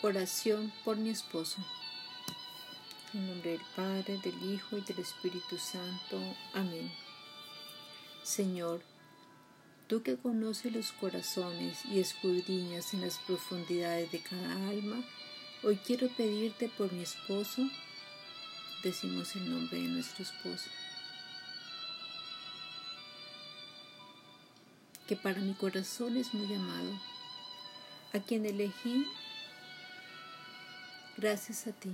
Oración por mi esposo. En nombre del Padre, del Hijo y del Espíritu Santo. Amén. Señor, tú que conoces los corazones y escudriñas en las profundidades de cada alma, hoy quiero pedirte por mi esposo. Decimos el nombre de nuestro esposo. Que para mi corazón es muy amado, a quien elegí Gracias a ti,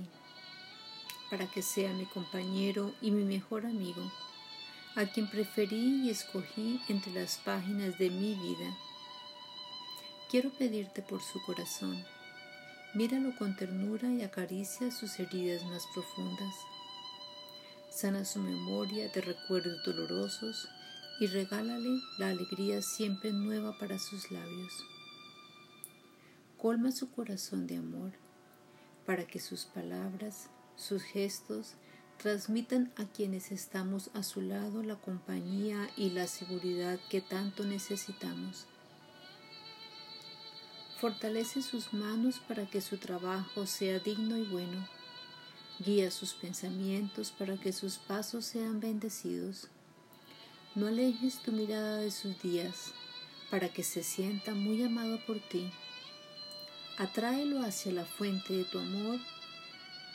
para que sea mi compañero y mi mejor amigo, a quien preferí y escogí entre las páginas de mi vida. Quiero pedirte por su corazón. Míralo con ternura y acaricia sus heridas más profundas. Sana su memoria de recuerdos dolorosos y regálale la alegría siempre nueva para sus labios. Colma su corazón de amor para que sus palabras, sus gestos, transmitan a quienes estamos a su lado la compañía y la seguridad que tanto necesitamos. Fortalece sus manos para que su trabajo sea digno y bueno. Guía sus pensamientos para que sus pasos sean bendecidos. No alejes tu mirada de sus días, para que se sienta muy amado por ti Atráelo hacia la fuente de tu amor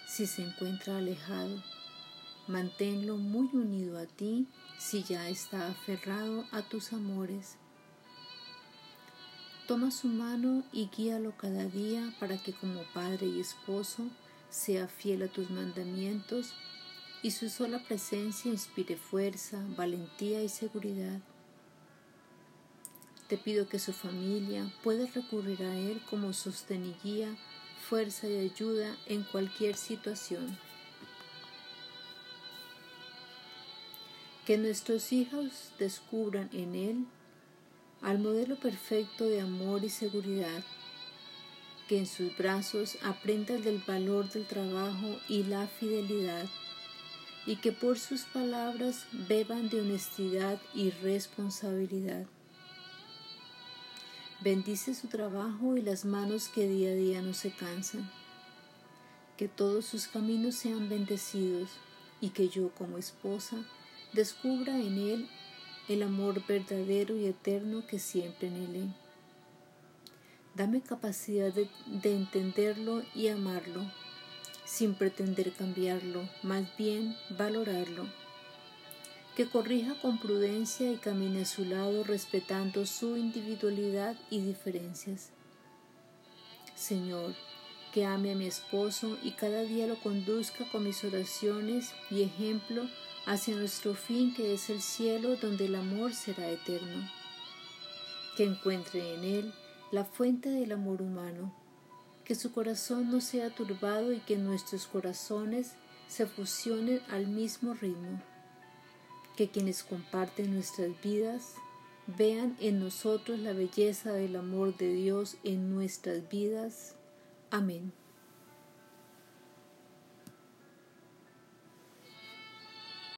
si se encuentra alejado. Manténlo muy unido a ti si ya está aferrado a tus amores. Toma su mano y guíalo cada día para que como padre y esposo sea fiel a tus mandamientos y su sola presencia inspire fuerza, valentía y seguridad. Te pido que su familia pueda recurrir a Él como sostén y guía, fuerza y ayuda en cualquier situación. Que nuestros hijos descubran en Él al modelo perfecto de amor y seguridad, que en sus brazos aprendan del valor del trabajo y la fidelidad, y que por sus palabras beban de honestidad y responsabilidad. Bendice su trabajo y las manos que día a día no se cansan. Que todos sus caminos sean bendecidos y que yo como esposa descubra en él el amor verdadero y eterno que siempre anhelé. Dame capacidad de, de entenderlo y amarlo, sin pretender cambiarlo, más bien valorarlo que corrija con prudencia y camine a su lado respetando su individualidad y diferencias. Señor, que ame a mi esposo y cada día lo conduzca con mis oraciones y ejemplo hacia nuestro fin que es el cielo donde el amor será eterno. Que encuentre en él la fuente del amor humano, que su corazón no sea turbado y que nuestros corazones se fusionen al mismo ritmo que quienes comparten nuestras vidas vean en nosotros la belleza del amor de Dios en nuestras vidas. Amén.